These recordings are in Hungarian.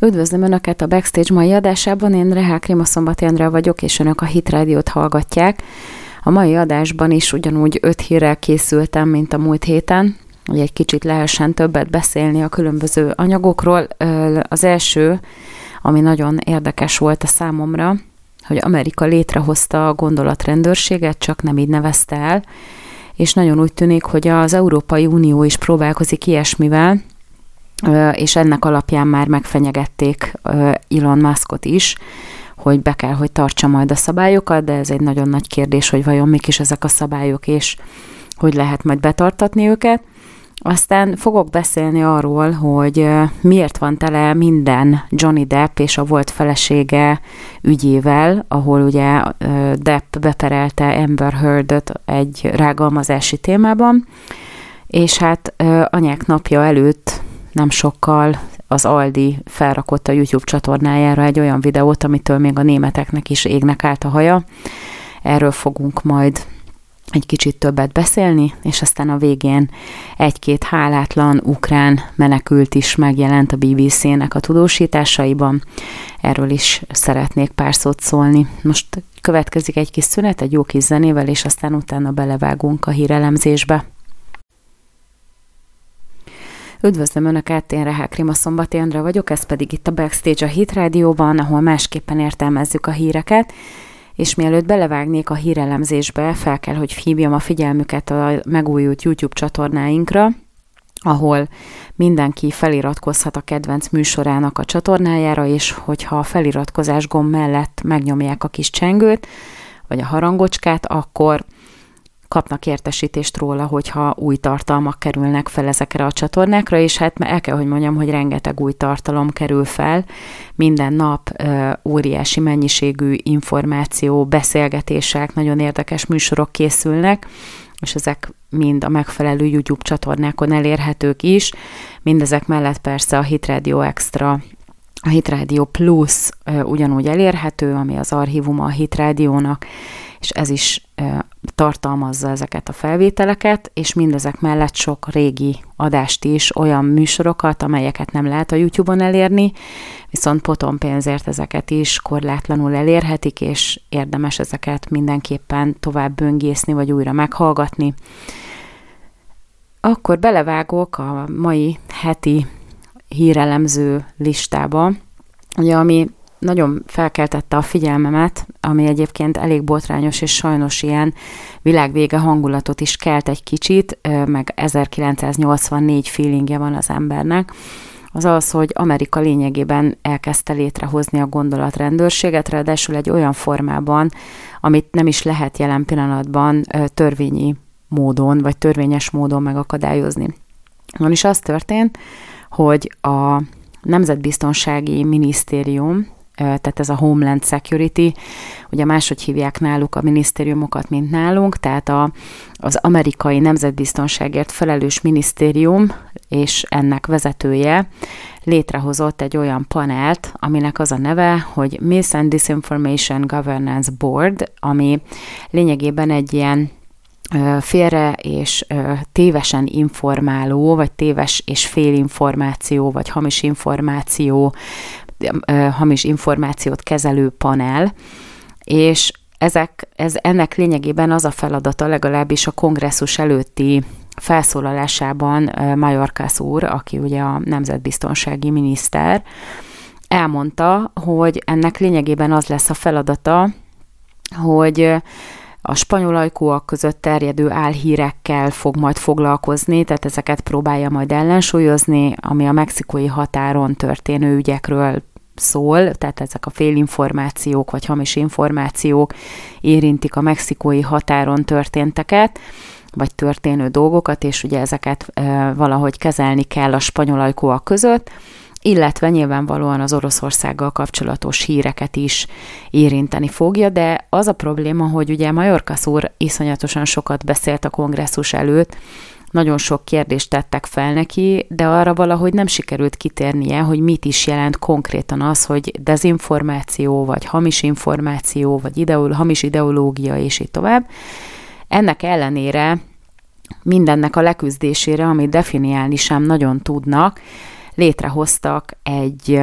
Üdvözlöm Önöket a Backstage mai adásában, én Rehák Rima Szombati Andrea vagyok, és Önök a Hit Rádiót hallgatják. A mai adásban is ugyanúgy öt hírrel készültem, mint a múlt héten, hogy egy kicsit lehessen többet beszélni a különböző anyagokról. Az első, ami nagyon érdekes volt a számomra, hogy Amerika létrehozta a gondolatrendőrséget, csak nem így nevezte el, és nagyon úgy tűnik, hogy az Európai Unió is próbálkozik ilyesmivel, és ennek alapján már megfenyegették Elon Muskot is, hogy be kell, hogy tartsa majd a szabályokat, de ez egy nagyon nagy kérdés, hogy vajon mik is ezek a szabályok, és hogy lehet majd betartatni őket. Aztán fogok beszélni arról, hogy miért van tele minden Johnny Depp és a volt felesége ügyével, ahol ugye Depp beperelte Amber Heardot egy rágalmazási témában, és hát anyák napja előtt nem sokkal az Aldi felrakott a YouTube csatornájára egy olyan videót, amitől még a németeknek is égnek állt a haja. Erről fogunk majd egy kicsit többet beszélni, és aztán a végén egy-két hálátlan ukrán menekült is megjelent a BBC-nek a tudósításaiban. Erről is szeretnék pár szót szólni. Most következik egy kis szünet, egy jó kis zenével, és aztán utána belevágunk a hírelemzésbe. Üdvözlöm Önöket, én Rehák Rima Szombati Andra vagyok, ez pedig itt a Backstage a Hit Rádióban, ahol másképpen értelmezzük a híreket, és mielőtt belevágnék a hírelemzésbe, fel kell, hogy hívjam a figyelmüket a megújult YouTube csatornáinkra, ahol mindenki feliratkozhat a kedvenc műsorának a csatornájára, és hogyha a feliratkozás gomb mellett megnyomják a kis csengőt, vagy a harangocskát, akkor kapnak értesítést róla, hogyha új tartalmak kerülnek fel ezekre a csatornákra, és hát el kell, hogy mondjam, hogy rengeteg új tartalom kerül fel. Minden nap óriási mennyiségű információ, beszélgetések, nagyon érdekes műsorok készülnek, és ezek mind a megfelelő YouTube csatornákon elérhetők is. Mindezek mellett persze a Hit Radio Extra a Hit Radio Plus ugyanúgy elérhető, ami az archívuma a Hit Rádiónak, és ez is tartalmazza ezeket a felvételeket, és mindezek mellett sok régi adást is, olyan műsorokat, amelyeket nem lehet a YouTube-on elérni, viszont potom pénzért ezeket is korlátlanul elérhetik, és érdemes ezeket mindenképpen tovább böngészni, vagy újra meghallgatni. Akkor belevágok a mai heti hírelemző listába, ugye, ami nagyon felkeltette a figyelmemet, ami egyébként elég botrányos és sajnos ilyen világvége hangulatot is kelt egy kicsit, meg 1984 feelingje van az embernek, az az, hogy Amerika lényegében elkezdte létrehozni a gondolatrendőrséget, ráadásul egy olyan formában, amit nem is lehet jelen pillanatban törvényi módon, vagy törvényes módon megakadályozni. Van is az történt, hogy a Nemzetbiztonsági Minisztérium tehát ez a Homeland Security, ugye máshogy hívják náluk a minisztériumokat, mint nálunk, tehát a, az amerikai nemzetbiztonságért felelős minisztérium és ennek vezetője létrehozott egy olyan panelt, aminek az a neve, hogy Miss and Disinformation Governance Board, ami lényegében egy ilyen félre és tévesen informáló, vagy téves és félinformáció, vagy hamis információ hamis információt kezelő panel, és ezek, ez, ennek lényegében az a feladata legalábbis a kongresszus előtti felszólalásában Majorkász úr, aki ugye a nemzetbiztonsági miniszter, elmondta, hogy ennek lényegében az lesz a feladata, hogy a spanyol ajkúak között terjedő álhírekkel fog majd foglalkozni, tehát ezeket próbálja majd ellensúlyozni, ami a mexikói határon történő ügyekről szól, tehát ezek a félinformációk vagy hamis információk érintik a mexikói határon történteket, vagy történő dolgokat, és ugye ezeket e, valahogy kezelni kell a spanyol ajkúak között, illetve nyilvánvalóan az Oroszországgal kapcsolatos híreket is érinteni fogja, de az a probléma, hogy ugye Majorka úr iszonyatosan sokat beszélt a kongresszus előtt, nagyon sok kérdést tettek fel neki, de arra valahogy nem sikerült kitérnie, hogy mit is jelent konkrétan az, hogy dezinformáció, vagy hamis információ, vagy ideol, hamis ideológia, és így tovább. Ennek ellenére mindennek a leküzdésére, amit definiálni sem nagyon tudnak, létrehoztak egy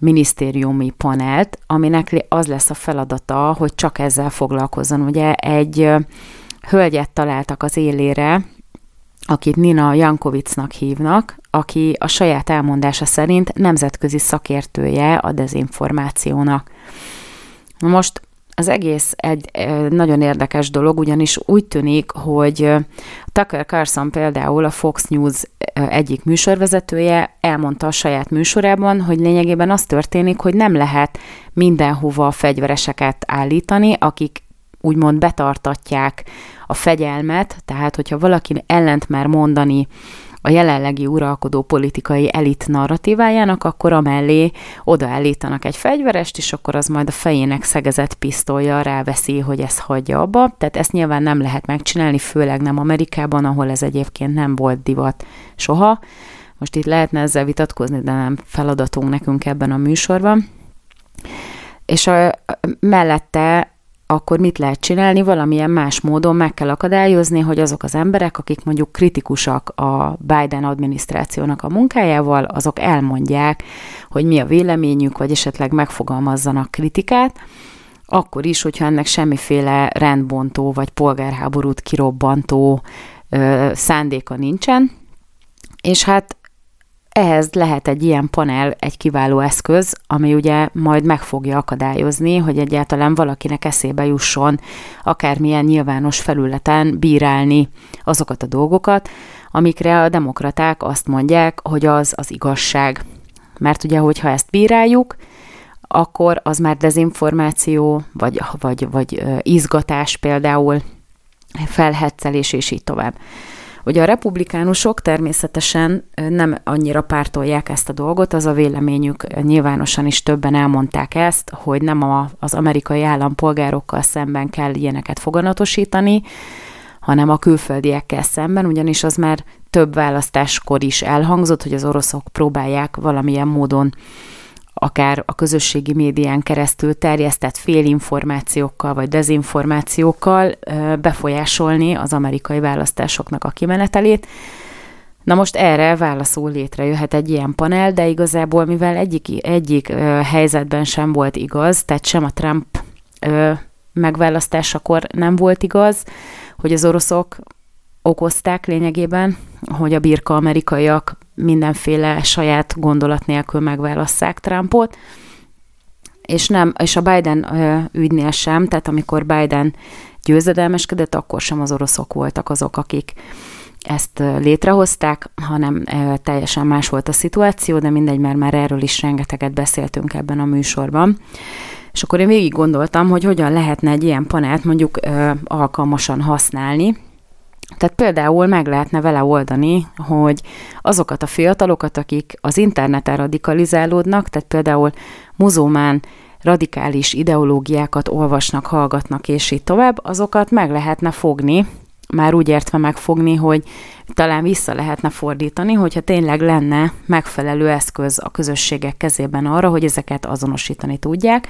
minisztériumi panelt, aminek az lesz a feladata, hogy csak ezzel foglalkozzon. Ugye egy hölgyet találtak az élére, akit Nina Jankovicnak hívnak, aki a saját elmondása szerint nemzetközi szakértője a dezinformációnak. Most az egész egy nagyon érdekes dolog, ugyanis úgy tűnik, hogy Tucker Carlson például a Fox News egyik műsorvezetője elmondta a saját műsorában, hogy lényegében az történik, hogy nem lehet mindenhova fegyvereseket állítani, akik úgymond betartatják a fegyelmet, tehát hogyha valaki ellent már mondani a jelenlegi uralkodó politikai elit narratívájának, akkor amellé odaállítanak egy fegyverest, és akkor az majd a fejének szegezett pisztolya ráveszi, hogy ezt hagyja abba. Tehát ezt nyilván nem lehet megcsinálni, főleg nem Amerikában, ahol ez egyébként nem volt divat soha. Most itt lehetne ezzel vitatkozni, de nem feladatunk nekünk ebben a műsorban. És a, mellette akkor mit lehet csinálni? Valamilyen más módon meg kell akadályozni, hogy azok az emberek, akik mondjuk kritikusak a Biden adminisztrációnak a munkájával, azok elmondják, hogy mi a véleményük, vagy esetleg megfogalmazzanak kritikát, akkor is, hogyha ennek semmiféle rendbontó vagy polgárháborút kirobbantó ö, szándéka nincsen. És hát ehhez lehet egy ilyen panel egy kiváló eszköz, ami ugye majd meg fogja akadályozni, hogy egyáltalán valakinek eszébe jusson akármilyen nyilvános felületen bírálni azokat a dolgokat, amikre a demokraták azt mondják, hogy az az igazság. Mert ugye, hogyha ezt bíráljuk, akkor az már dezinformáció, vagy, vagy, vagy izgatás például, felhetszelés és így tovább. Ugye a republikánusok természetesen nem annyira pártolják ezt a dolgot, az a véleményük, nyilvánosan is többen elmondták ezt, hogy nem a, az amerikai állampolgárokkal szemben kell ilyeneket foganatosítani, hanem a külföldiekkel szemben, ugyanis az már több választáskor is elhangzott, hogy az oroszok próbálják valamilyen módon akár a közösségi médián keresztül terjesztett félinformációkkal vagy dezinformációkkal befolyásolni az amerikai választásoknak a kimenetelét. Na most erre válaszul létrejöhet egy ilyen panel, de igazából mivel egyik, egyik helyzetben sem volt igaz, tehát sem a Trump megválasztásakor nem volt igaz, hogy az oroszok okozták lényegében, hogy a birka amerikaiak mindenféle saját gondolat nélkül megválasszák Trumpot, és, nem, és a Biden ügynél sem, tehát amikor Biden győzedelmeskedett, akkor sem az oroszok voltak azok, akik ezt létrehozták, hanem teljesen más volt a szituáció, de mindegy, mert már erről is rengeteget beszéltünk ebben a műsorban. És akkor én végig gondoltam, hogy hogyan lehetne egy ilyen panelt mondjuk alkalmasan használni, tehát például meg lehetne vele oldani, hogy azokat a fiatalokat, akik az interneten radikalizálódnak, tehát például muzulmán radikális ideológiákat olvasnak, hallgatnak, és így tovább, azokat meg lehetne fogni, már úgy értve megfogni, hogy talán vissza lehetne fordítani, hogyha tényleg lenne megfelelő eszköz a közösségek kezében arra, hogy ezeket azonosítani tudják.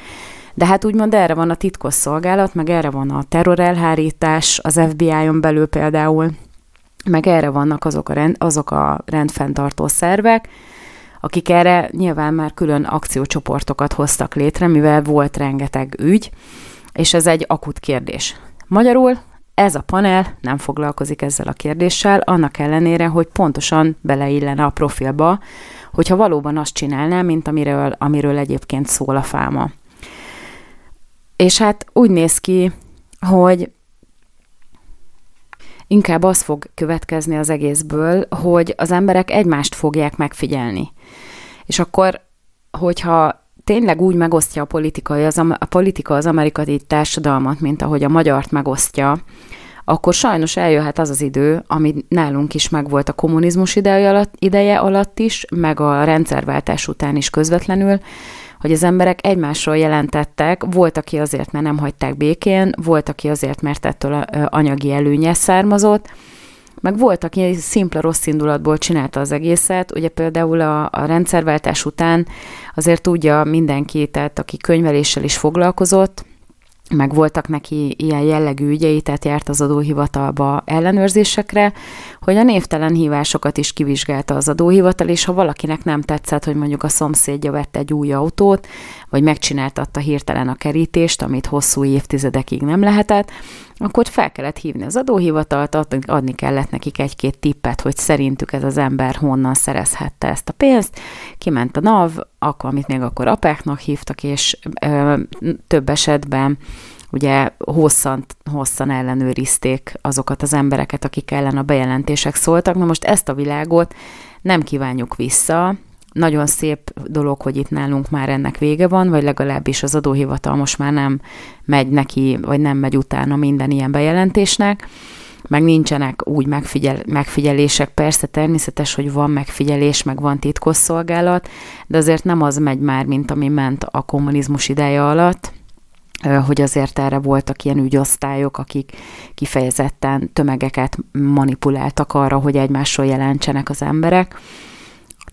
De hát úgymond erre van a titkos szolgálat, meg erre van a terrorelhárítás az FBI-on belül például, meg erre vannak azok a, rend, azok a rendfenntartó szervek, akik erre nyilván már külön akciócsoportokat hoztak létre, mivel volt rengeteg ügy, és ez egy akut kérdés. Magyarul ez a panel nem foglalkozik ezzel a kérdéssel, annak ellenére, hogy pontosan beleillene a profilba, hogyha valóban azt csinálná, mint amiről, amiről egyébként szól a fáma. És hát úgy néz ki, hogy inkább az fog következni az egészből, hogy az emberek egymást fogják megfigyelni. És akkor, hogyha tényleg úgy megosztja a, politikai, az, a politika az amerikai társadalmat, mint ahogy a magyart megosztja, akkor sajnos eljöhet az az idő, ami nálunk is megvolt a kommunizmus ideje alatt, ideje alatt is, meg a rendszerváltás után is közvetlenül, hogy az emberek egymásról jelentettek, volt, aki azért, mert nem hagyták békén, volt, aki azért, mert ettől anyagi előnye származott, meg volt, aki szimpla rossz indulatból csinálta az egészet, ugye például a, a rendszerváltás után azért tudja mindenki, tehát aki könyveléssel is foglalkozott, meg voltak neki ilyen jellegű ügyei, tehát járt az adóhivatalba ellenőrzésekre, hogy a névtelen hívásokat is kivizsgálta az adóhivatal, és ha valakinek nem tetszett, hogy mondjuk a szomszédja vette egy új autót, vagy megcsináltatta hirtelen a kerítést, amit hosszú évtizedekig nem lehetett, akkor fel kellett hívni az adóhivatalt, adni kellett nekik egy-két tippet, hogy szerintük ez az ember honnan szerezhette ezt a pénzt. Kiment a NAV, akkor, amit még akkor apáknak hívtak, és ö, több esetben ugye hosszan, hosszan ellenőrizték azokat az embereket, akik ellen a bejelentések szóltak. Na most ezt a világot nem kívánjuk vissza, nagyon szép dolog, hogy itt nálunk már ennek vége van, vagy legalábbis az adóhivatal most már nem megy neki, vagy nem megy utána minden ilyen bejelentésnek, meg nincsenek úgy megfigyel, megfigyelések. Persze természetes, hogy van megfigyelés, meg van titkosszolgálat, de azért nem az megy már, mint ami ment a kommunizmus ideje alatt, hogy azért erre voltak ilyen ügyosztályok, akik kifejezetten tömegeket manipuláltak arra, hogy egymásról jelentsenek az emberek.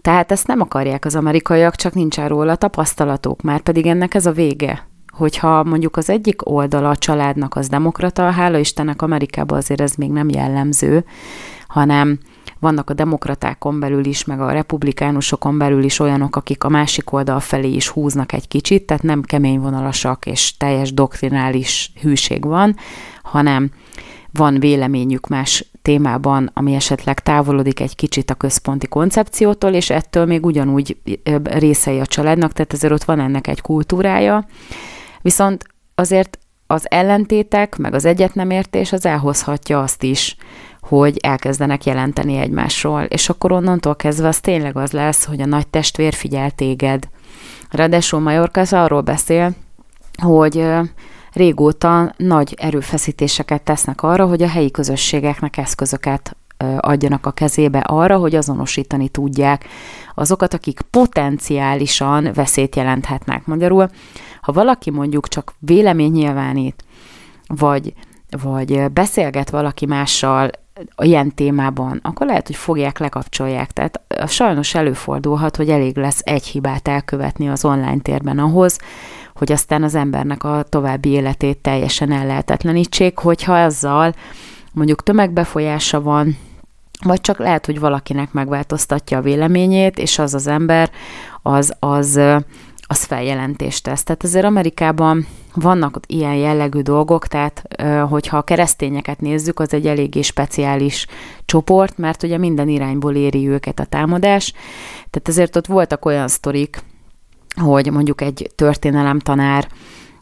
Tehát ezt nem akarják az amerikaiak, csak nincs róla tapasztalatok, már pedig ennek ez a vége. Hogyha mondjuk az egyik oldala a családnak az demokrata, hála Istennek Amerikában azért ez még nem jellemző, hanem vannak a demokratákon belül is, meg a republikánusokon belül is olyanok, akik a másik oldal felé is húznak egy kicsit, tehát nem kemény vonalasak és teljes doktrinális hűség van, hanem van véleményük más témában, ami esetleg távolodik egy kicsit a központi koncepciótól, és ettől még ugyanúgy részei a családnak, tehát ezért ott van ennek egy kultúrája. Viszont azért az ellentétek, meg az egyetnemértés az elhozhatja azt is, hogy elkezdenek jelenteni egymásról, és akkor onnantól kezdve az tényleg az lesz, hogy a nagy testvér figyel téged. Ráadásul Majorka arról beszél, hogy régóta nagy erőfeszítéseket tesznek arra, hogy a helyi közösségeknek eszközöket adjanak a kezébe arra, hogy azonosítani tudják azokat, akik potenciálisan veszélyt jelenthetnek. Magyarul, ha valaki mondjuk csak vélemény nyilvánít, vagy, vagy beszélget valaki mással ilyen témában, akkor lehet, hogy fogják, lekapcsolják. Tehát sajnos előfordulhat, hogy elég lesz egy hibát elkövetni az online térben ahhoz, hogy aztán az embernek a további életét teljesen ellehetetlenítsék, hogyha ezzel mondjuk tömegbefolyása van, vagy csak lehet, hogy valakinek megváltoztatja a véleményét, és az az ember, az, az, az feljelentést tesz. Tehát azért Amerikában vannak ilyen jellegű dolgok, tehát hogyha a keresztényeket nézzük, az egy eléggé speciális csoport, mert ugye minden irányból éri őket a támadás. Tehát ezért ott voltak olyan sztorik, hogy mondjuk egy történelemtanár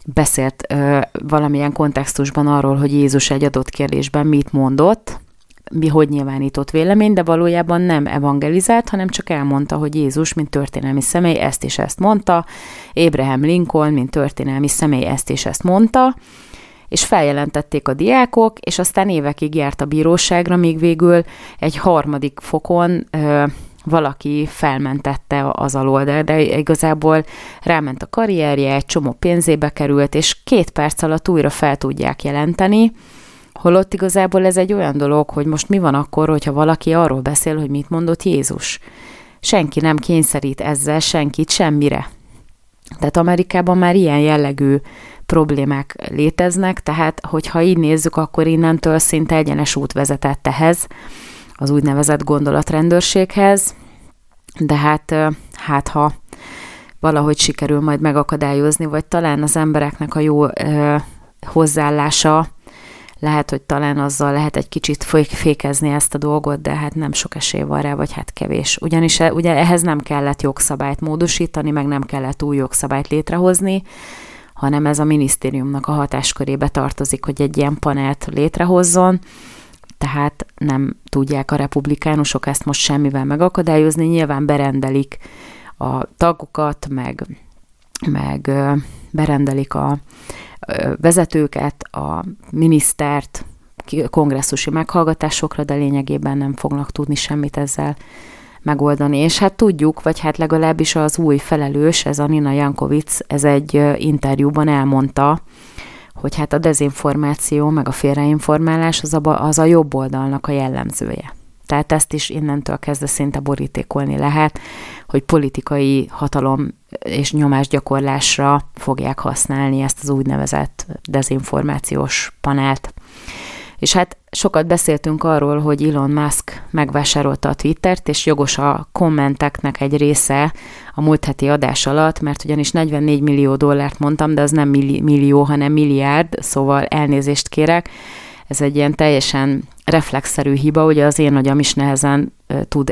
beszélt ö, valamilyen kontextusban arról, hogy Jézus egy adott kérdésben mit mondott, mi hogy nyilvánított vélemény, de valójában nem evangelizált, hanem csak elmondta, hogy Jézus, mint történelmi személy, ezt és ezt mondta, Abraham Lincoln, mint történelmi személy, ezt és ezt mondta, és feljelentették a diákok, és aztán évekig járt a bíróságra, míg végül egy harmadik fokon ö, valaki felmentette az alól, de, de igazából ráment a karrierje, egy csomó pénzébe került, és két perc alatt újra fel tudják jelenteni, holott igazából ez egy olyan dolog, hogy most mi van akkor, hogyha valaki arról beszél, hogy mit mondott Jézus. Senki nem kényszerít ezzel senkit semmire. Tehát Amerikában már ilyen jellegű problémák léteznek, tehát hogyha így nézzük, akkor innentől szinte egyenes út vezetett ehhez, az úgynevezett gondolatrendőrséghez, de hát, hát ha valahogy sikerül majd megakadályozni, vagy talán az embereknek a jó ö, hozzáállása, lehet, hogy talán azzal lehet egy kicsit fékezni ezt a dolgot, de hát nem sok esély van rá, vagy hát kevés. Ugyanis ugye ehhez nem kellett jogszabályt módosítani, meg nem kellett új jogszabályt létrehozni, hanem ez a minisztériumnak a hatáskörébe tartozik, hogy egy ilyen panelt létrehozzon, tehát nem tudják a republikánusok ezt most semmivel megakadályozni, nyilván berendelik a tagokat, meg, meg berendelik a vezetőket, a minisztert, kongresszusi meghallgatásokra, de lényegében nem fognak tudni semmit ezzel megoldani. És hát tudjuk, vagy hát legalábbis az új felelős, ez a Nina Jankovic, ez egy interjúban elmondta, hogy hát a dezinformáció, meg a félreinformálás az a, az a jobb oldalnak a jellemzője. Tehát ezt is innentől kezdve szinte borítékolni lehet, hogy politikai hatalom és nyomásgyakorlásra fogják használni ezt az úgynevezett dezinformációs panelt. És hát sokat beszéltünk arról, hogy Elon Musk megvásárolta a Twittert, és jogos a kommenteknek egy része a múlt heti adás alatt, mert ugyanis 44 millió dollárt mondtam, de az nem millió, hanem milliárd, szóval elnézést kérek. Ez egy ilyen teljesen reflexzerű hiba, ugye az én agyam is nehezen tud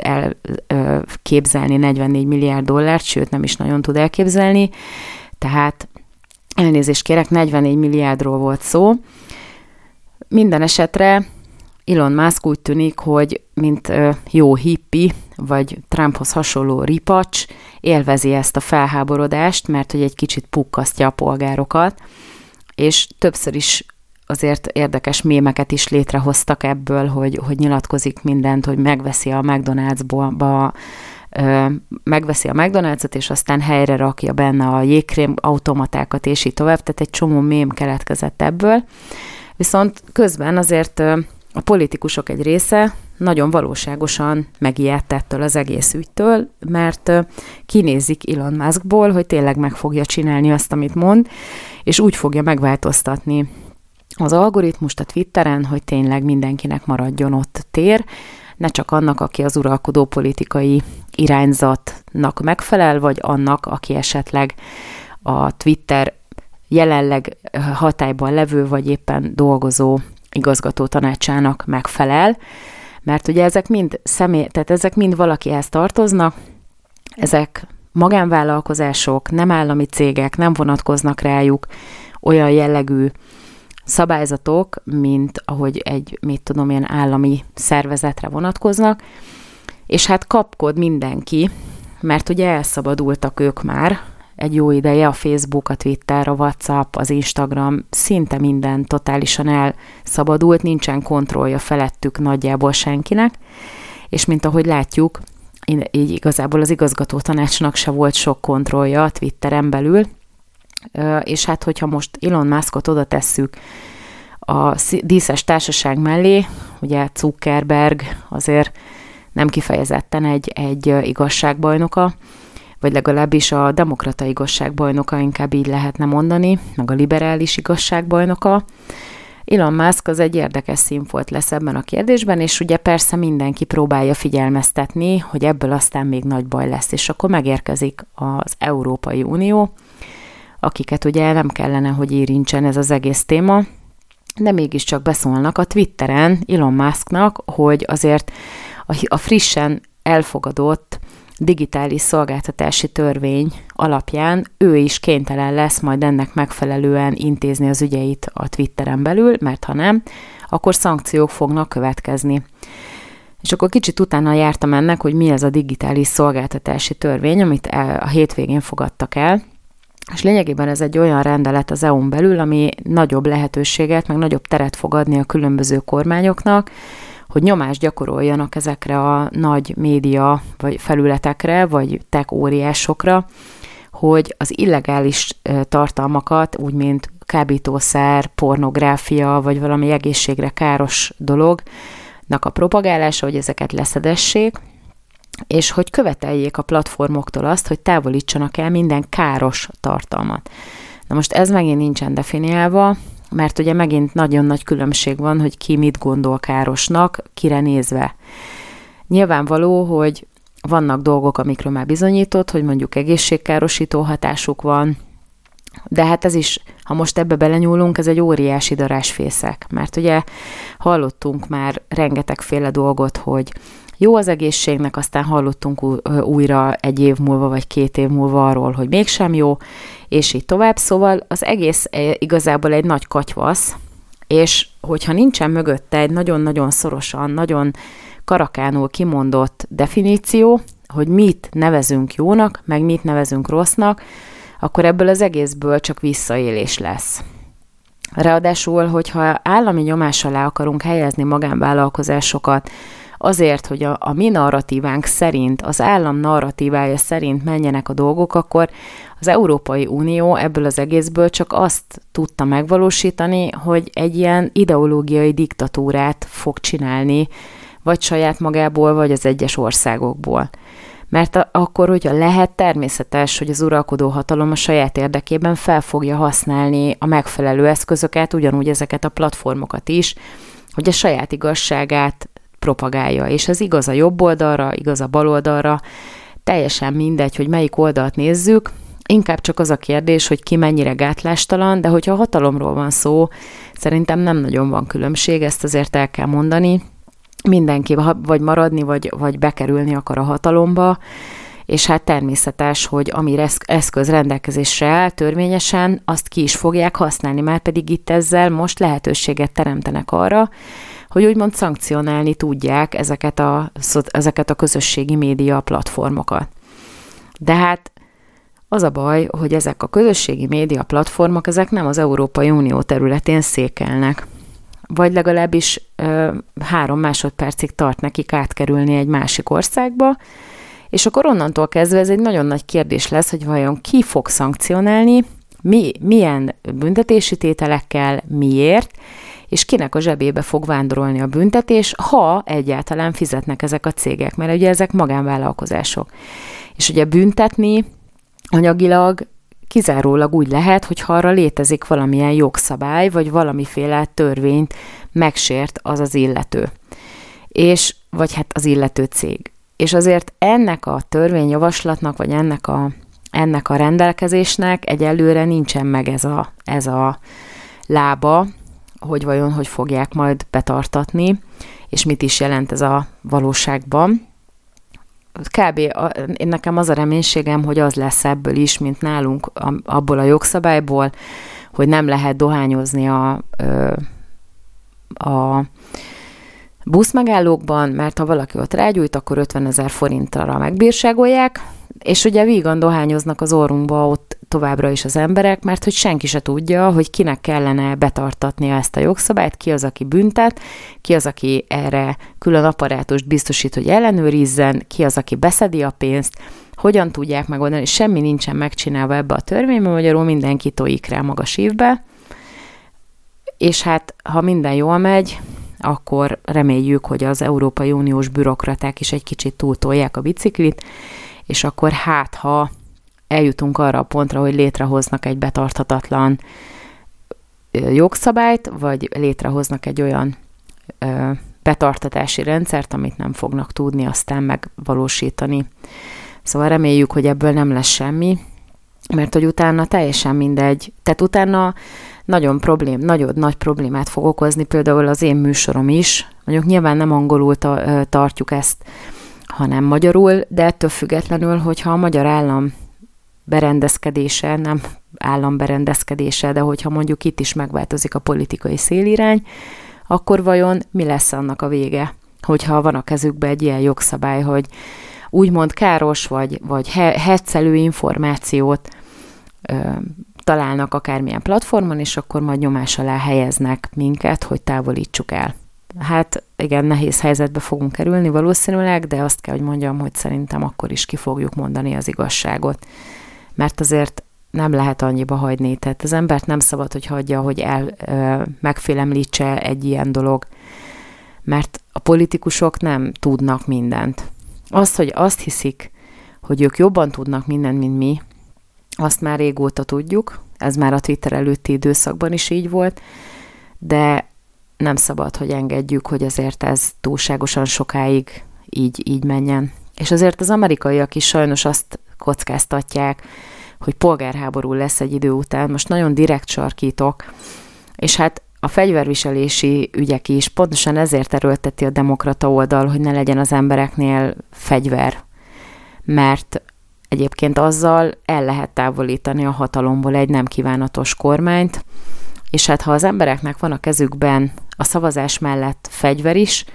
elképzelni 44 milliárd dollárt, sőt nem is nagyon tud elképzelni, tehát elnézést kérek, 44 milliárdról volt szó, minden esetre Elon Musk úgy tűnik, hogy mint jó hippi, vagy Trumphoz hasonló ripacs, élvezi ezt a felháborodást, mert hogy egy kicsit pukkasztja a polgárokat, és többször is azért érdekes mémeket is létrehoztak ebből, hogy, hogy nyilatkozik mindent, hogy megveszi a McDonald's-ba megveszi a McDonald's-ot, és aztán helyre rakja benne a jégkrém automatákat, és így tovább, tehát egy csomó mém keletkezett ebből. Viszont közben azért a politikusok egy része nagyon valóságosan megijedt ettől az egész ügytől, mert kinézik Elon Muskból, hogy tényleg meg fogja csinálni azt, amit mond, és úgy fogja megváltoztatni az algoritmust a Twitteren, hogy tényleg mindenkinek maradjon ott tér, ne csak annak, aki az uralkodó politikai irányzatnak megfelel, vagy annak, aki esetleg a Twitter jelenleg hatályban levő vagy éppen dolgozó igazgató tanácsának megfelel, mert ugye ezek mind személy, tehát ezek mind valakihez tartoznak, ezek magánvállalkozások, nem állami cégek, nem vonatkoznak rájuk olyan jellegű szabályzatok, mint ahogy egy, mit tudom én, állami szervezetre vonatkoznak, és hát kapkod mindenki, mert ugye elszabadultak ők már. Egy jó ideje a Facebook, a Twitter, a WhatsApp, az Instagram, szinte minden totálisan elszabadult, nincsen kontrollja felettük nagyjából senkinek, és mint ahogy látjuk, így igazából az igazgató tanácsnak se volt sok kontrollja a Twitteren belül, és hát hogyha most Elon Muskot oda tesszük a díszes társaság mellé, ugye Zuckerberg azért nem kifejezetten egy, egy igazságbajnoka, vagy legalábbis a demokrata igazságbajnoka, inkább így lehetne mondani, meg a liberális igazságbajnoka. Elon Musk az egy érdekes színfolt lesz ebben a kérdésben, és ugye persze mindenki próbálja figyelmeztetni, hogy ebből aztán még nagy baj lesz, és akkor megérkezik az Európai Unió, akiket ugye nem kellene, hogy érintsen ez az egész téma, de mégiscsak beszólnak a Twitteren Elon Musknak, hogy azért a frissen elfogadott digitális szolgáltatási törvény alapján ő is kénytelen lesz majd ennek megfelelően intézni az ügyeit a Twitteren belül, mert ha nem, akkor szankciók fognak következni. És akkor kicsit utána jártam ennek, hogy mi ez a digitális szolgáltatási törvény, amit a hétvégén fogadtak el, és lényegében ez egy olyan rendelet az EU-n belül, ami nagyobb lehetőséget, meg nagyobb teret fog adni a különböző kormányoknak, hogy nyomást gyakoroljanak ezekre a nagy média vagy felületekre, vagy tech óriásokra, hogy az illegális tartalmakat, úgy mint kábítószer, pornográfia, vagy valami egészségre káros dolognak a propagálása, hogy ezeket leszedessék, és hogy követeljék a platformoktól azt, hogy távolítsanak el minden káros tartalmat. Na most ez megint nincsen definiálva, mert ugye megint nagyon nagy különbség van, hogy ki mit gondol károsnak, kire nézve. Nyilvánvaló, hogy vannak dolgok, amikről már bizonyított, hogy mondjuk egészségkárosító hatásuk van, de hát ez is, ha most ebbe belenyúlunk, ez egy óriási darásfészek, mert ugye hallottunk már rengetegféle dolgot, hogy jó az egészségnek, aztán hallottunk újra egy év múlva, vagy két év múlva arról, hogy mégsem jó, és így tovább. Szóval az egész igazából egy nagy katyvasz, és hogyha nincsen mögötte egy nagyon-nagyon szorosan, nagyon karakánul kimondott definíció, hogy mit nevezünk jónak, meg mit nevezünk rossznak, akkor ebből az egészből csak visszaélés lesz. Ráadásul, hogyha állami nyomás alá akarunk helyezni magánvállalkozásokat, azért, hogy a, a mi narratívánk szerint, az állam narratívája szerint menjenek a dolgok, akkor az Európai Unió ebből az egészből csak azt tudta megvalósítani, hogy egy ilyen ideológiai diktatúrát fog csinálni, vagy saját magából, vagy az egyes országokból. Mert a, akkor, hogyha lehet természetes, hogy az uralkodó hatalom a saját érdekében fel fogja használni a megfelelő eszközöket, ugyanúgy ezeket a platformokat is, hogy a saját igazságát propagálja. És ez igaz a jobb oldalra, igaz a bal oldalra, teljesen mindegy, hogy melyik oldalt nézzük, Inkább csak az a kérdés, hogy ki mennyire gátlástalan, de hogyha a hatalomról van szó, szerintem nem nagyon van különbség, ezt azért el kell mondani. Mindenki vagy maradni, vagy, vagy bekerülni akar a hatalomba, és hát természetes, hogy ami eszköz rendelkezésre áll törvényesen, azt ki is fogják használni, már pedig itt ezzel most lehetőséget teremtenek arra, hogy úgymond szankcionálni tudják ezeket a, ezeket a közösségi média platformokat. De hát az a baj, hogy ezek a közösségi média platformok, ezek nem az Európai Unió területén székelnek. Vagy legalábbis ö, három másodpercig tart nekik átkerülni egy másik országba, és akkor onnantól kezdve ez egy nagyon nagy kérdés lesz, hogy vajon ki fog szankcionálni, mi, milyen büntetési tételekkel, miért, és kinek a zsebébe fog vándorolni a büntetés, ha egyáltalán fizetnek ezek a cégek, mert ugye ezek magánvállalkozások. És ugye büntetni anyagilag kizárólag úgy lehet, hogy arra létezik valamilyen jogszabály, vagy valamiféle törvényt megsért az az illető. És, vagy hát az illető cég. És azért ennek a törvényjavaslatnak, vagy ennek a, ennek a rendelkezésnek egyelőre nincsen meg ez a, ez a lába, hogy vajon hogy fogják majd betartatni, és mit is jelent ez a valóságban kb. A, én nekem az a reménységem, hogy az lesz ebből is, mint nálunk abból a jogszabályból, hogy nem lehet dohányozni a, a buszmegállókban, mert ha valaki ott rágyújt, akkor 50 ezer forintra megbírságolják, és ugye vígan dohányoznak az orrunkba ott továbbra is az emberek, mert hogy senki se tudja, hogy kinek kellene betartatnia ezt a jogszabályt, ki az, aki büntet, ki az, aki erre külön apparátust biztosít, hogy ellenőrizzen, ki az, aki beszedi a pénzt, hogyan tudják megoldani, semmi nincsen megcsinálva ebbe a törvénybe, magyarul mindenki tojik rá magas évbe, és hát ha minden jól megy, akkor reméljük, hogy az Európai Uniós bürokraták is egy kicsit túltolják a biciklit, és akkor hát, ha eljutunk arra a pontra, hogy létrehoznak egy betarthatatlan jogszabályt, vagy létrehoznak egy olyan ö, betartatási rendszert, amit nem fognak tudni aztán megvalósítani. Szóval reméljük, hogy ebből nem lesz semmi, mert hogy utána teljesen mindegy. Tehát utána nagyon problém, nagyon nagy problémát fog okozni például az én műsorom is. Mondjuk nyilván nem angolul ta, tartjuk ezt, hanem magyarul, de ettől függetlenül, hogyha a magyar állam berendezkedése, nem állam berendezkedése, de hogyha mondjuk itt is megváltozik a politikai szélirány, akkor vajon mi lesz annak a vége, hogyha van a kezükbe egy ilyen jogszabály, hogy úgymond káros vagy, vagy hetszelő információt ö, találnak akármilyen platformon, és akkor majd nyomás alá helyeznek minket, hogy távolítsuk el. Hát igen, nehéz helyzetbe fogunk kerülni valószínűleg, de azt kell, hogy mondjam, hogy szerintem akkor is ki fogjuk mondani az igazságot. Mert azért nem lehet annyiba hagyni. Tehát az embert nem szabad, hogy hagyja, hogy el ö, megfélemlítse egy ilyen dolog. Mert a politikusok nem tudnak mindent. Azt, hogy azt hiszik, hogy ők jobban tudnak mindent, mint mi, azt már régóta tudjuk, ez már a Twitter előtti időszakban is így volt, de nem szabad, hogy engedjük, hogy azért ez túlságosan sokáig így, így menjen. És azért az amerikaiak is sajnos azt kockáztatják, hogy polgárháború lesz egy idő után. Most nagyon direkt sarkítok, és hát a fegyverviselési ügyek is pontosan ezért erőlteti a demokrata oldal, hogy ne legyen az embereknél fegyver. Mert egyébként azzal el lehet távolítani a hatalomból egy nem kívánatos kormányt, és hát ha az embereknek van a kezükben a szavazás mellett fegyver is,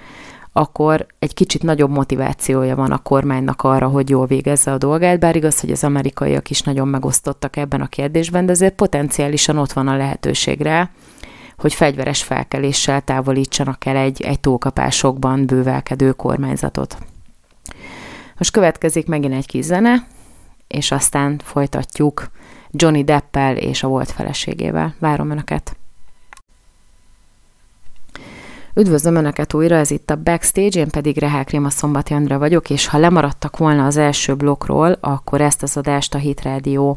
akkor egy kicsit nagyobb motivációja van a kormánynak arra, hogy jól végezze a dolgát, bár igaz, hogy az amerikaiak is nagyon megosztottak ebben a kérdésben, de azért potenciálisan ott van a lehetőség rá, hogy fegyveres felkeléssel távolítsanak el egy, egy túlkapásokban bővelkedő kormányzatot. Most következik megint egy kis zene, és aztán folytatjuk Johnny Deppel és a volt feleségével. Várom Önöket! Üdvözlöm Önöket újra, ez itt a Backstage, én pedig Rehák Réma Szombati Andra vagyok, és ha lemaradtak volna az első blokkról, akkor ezt az adást a Hit Radio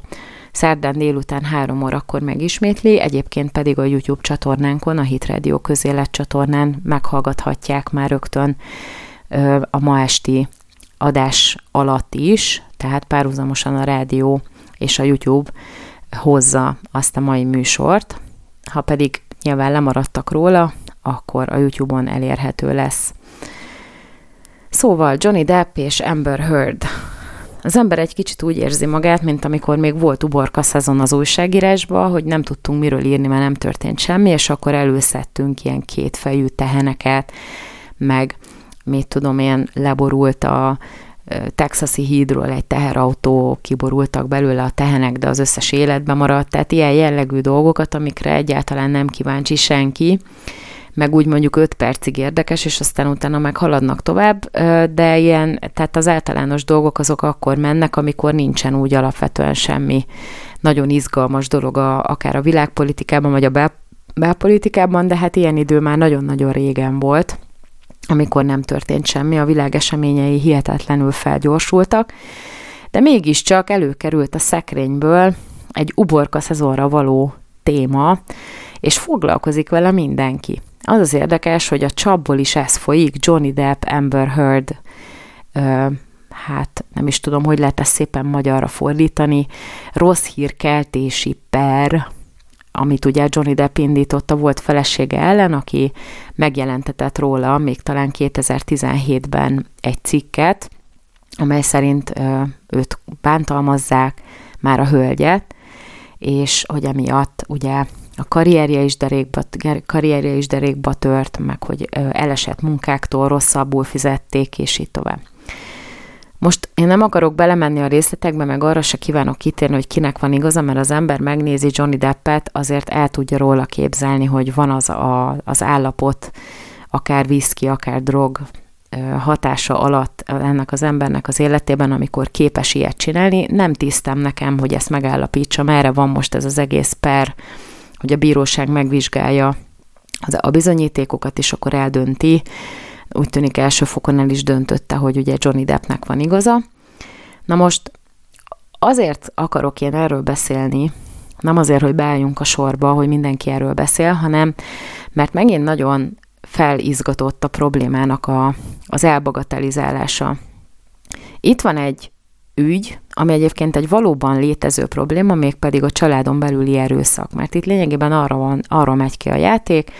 szerdán délután három órakor megismétli, egyébként pedig a YouTube csatornánkon, a Hit Radio közélet csatornán meghallgathatják már rögtön a ma esti adás alatt is, tehát párhuzamosan a rádió és a YouTube hozza azt a mai műsort. Ha pedig nyilván lemaradtak róla, akkor a YouTube-on elérhető lesz. Szóval Johnny Depp és Amber Heard. Az ember egy kicsit úgy érzi magát, mint amikor még volt uborka szezon az újságírásban, hogy nem tudtunk miről írni, mert nem történt semmi, és akkor előszedtünk ilyen kétfejű teheneket, meg mit tudom, ilyen leborult a texasi hídról egy teherautó, kiborultak belőle a tehenek, de az összes életben maradt, tehát ilyen jellegű dolgokat, amikre egyáltalán nem kíváncsi senki, meg úgy mondjuk 5 percig érdekes, és aztán utána meg haladnak tovább, de ilyen, tehát az általános dolgok azok akkor mennek, amikor nincsen úgy alapvetően semmi nagyon izgalmas dolog a, akár a világpolitikában, vagy a bel, belpolitikában, de hát ilyen idő már nagyon-nagyon régen volt, amikor nem történt semmi, a világ eseményei hihetetlenül felgyorsultak, de mégiscsak előkerült a szekrényből egy uborka szezonra való téma, és foglalkozik vele mindenki. Az az érdekes, hogy a csapból is ez folyik, Johnny Depp, Amber Heard, ö, hát nem is tudom, hogy lehet ezt szépen magyarra fordítani, rossz hírkeltési per, amit ugye Johnny Depp indította, volt felesége ellen, aki megjelentetett róla még talán 2017-ben egy cikket, amely szerint őt bántalmazzák, már a hölgyet, és hogy emiatt ugye a karrierje is derékba, karrierje is derékba tört, meg hogy elesett munkáktól rosszabbul fizették, és így tovább. Most én nem akarok belemenni a részletekbe, meg arra se kívánok kitérni, hogy kinek van igaza, mert az ember megnézi Johnny Deppet, azért el tudja róla képzelni, hogy van az a, az állapot, akár viszki, akár drog hatása alatt ennek az embernek az életében, amikor képes ilyet csinálni. Nem tisztem nekem, hogy ezt megállapítsam, erre van most ez az egész per, hogy a bíróság megvizsgálja a bizonyítékokat, és akkor eldönti, úgy tűnik első fokon el is döntötte, hogy ugye Johnny Deppnek van igaza. Na most azért akarok én erről beszélni, nem azért, hogy beálljunk a sorba, hogy mindenki erről beszél, hanem mert megint nagyon felizgatott a problémának a, az elbagatelizálása. Itt van egy ügy, ami egyébként egy valóban létező probléma, mégpedig a családon belüli erőszak. Mert itt lényegében arra, van, arra megy ki a játék,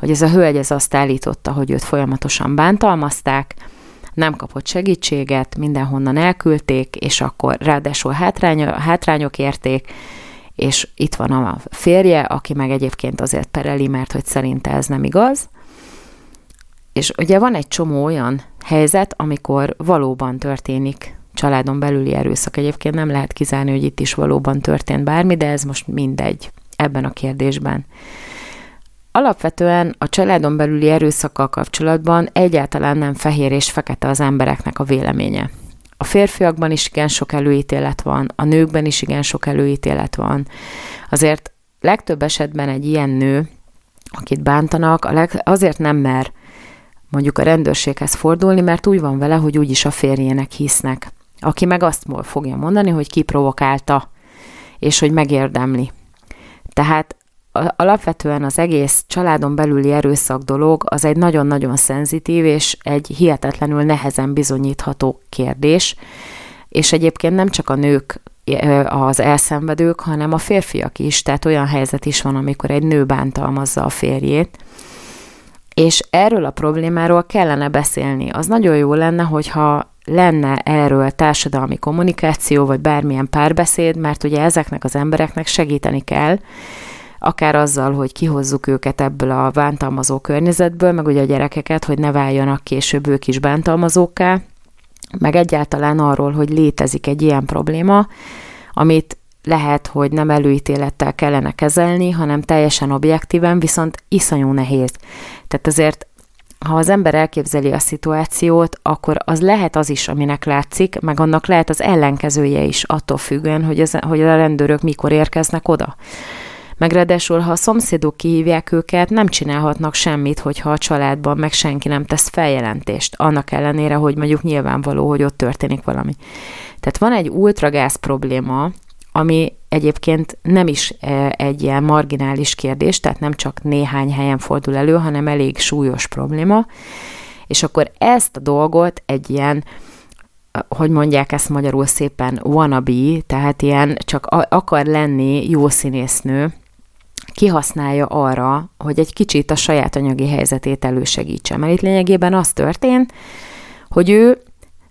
hogy ez a hölgy ez azt állította, hogy őt folyamatosan bántalmazták, nem kapott segítséget, mindenhonnan elküldték, és akkor ráadásul hátrány, hátrányok érték, és itt van a férje, aki meg egyébként azért pereli, mert hogy szerinte ez nem igaz. És ugye van egy csomó olyan helyzet, amikor valóban történik családon belüli erőszak. Egyébként nem lehet kizárni, hogy itt is valóban történt bármi, de ez most mindegy ebben a kérdésben. Alapvetően a családon belüli erőszakkal kapcsolatban egyáltalán nem fehér és fekete az embereknek a véleménye. A férfiakban is igen sok előítélet van, a nőkben is igen sok előítélet van. Azért legtöbb esetben egy ilyen nő, akit bántanak, azért nem mer mondjuk a rendőrséghez fordulni, mert úgy van vele, hogy úgyis a férjének hisznek. Aki meg azt fogja mondani, hogy kiprovokálta, és hogy megérdemli. Tehát alapvetően az egész családon belüli erőszak dolog az egy nagyon-nagyon szenzitív és egy hihetetlenül nehezen bizonyítható kérdés, és egyébként nem csak a nők az elszenvedők, hanem a férfiak is, tehát olyan helyzet is van, amikor egy nő bántalmazza a férjét, és erről a problémáról kellene beszélni. Az nagyon jó lenne, hogyha lenne erről társadalmi kommunikáció, vagy bármilyen párbeszéd, mert ugye ezeknek az embereknek segíteni kell, akár azzal, hogy kihozzuk őket ebből a bántalmazó környezetből, meg ugye a gyerekeket, hogy ne váljanak később ők is bántalmazókká, meg egyáltalán arról, hogy létezik egy ilyen probléma, amit lehet, hogy nem előítélettel kellene kezelni, hanem teljesen objektíven, viszont iszonyú nehéz. Tehát azért ha az ember elképzeli a szituációt, akkor az lehet az is, aminek látszik, meg annak lehet az ellenkezője is attól függően, hogy, ez, hogy a rendőrök mikor érkeznek oda Meg ráadásul, ha a szomszédok kihívják őket, nem csinálhatnak semmit, hogyha a családban meg senki nem tesz feljelentést, annak ellenére, hogy mondjuk nyilvánvaló, hogy ott történik valami. Tehát van egy ultragáz probléma, ami egyébként nem is e, egy ilyen marginális kérdés, tehát nem csak néhány helyen fordul elő, hanem elég súlyos probléma, és akkor ezt a dolgot egy ilyen hogy mondják ezt magyarul szépen, wannabe, tehát ilyen csak akar lenni jó színésznő, kihasználja arra, hogy egy kicsit a saját anyagi helyzetét elősegítse. Mert itt lényegében az történt, hogy ő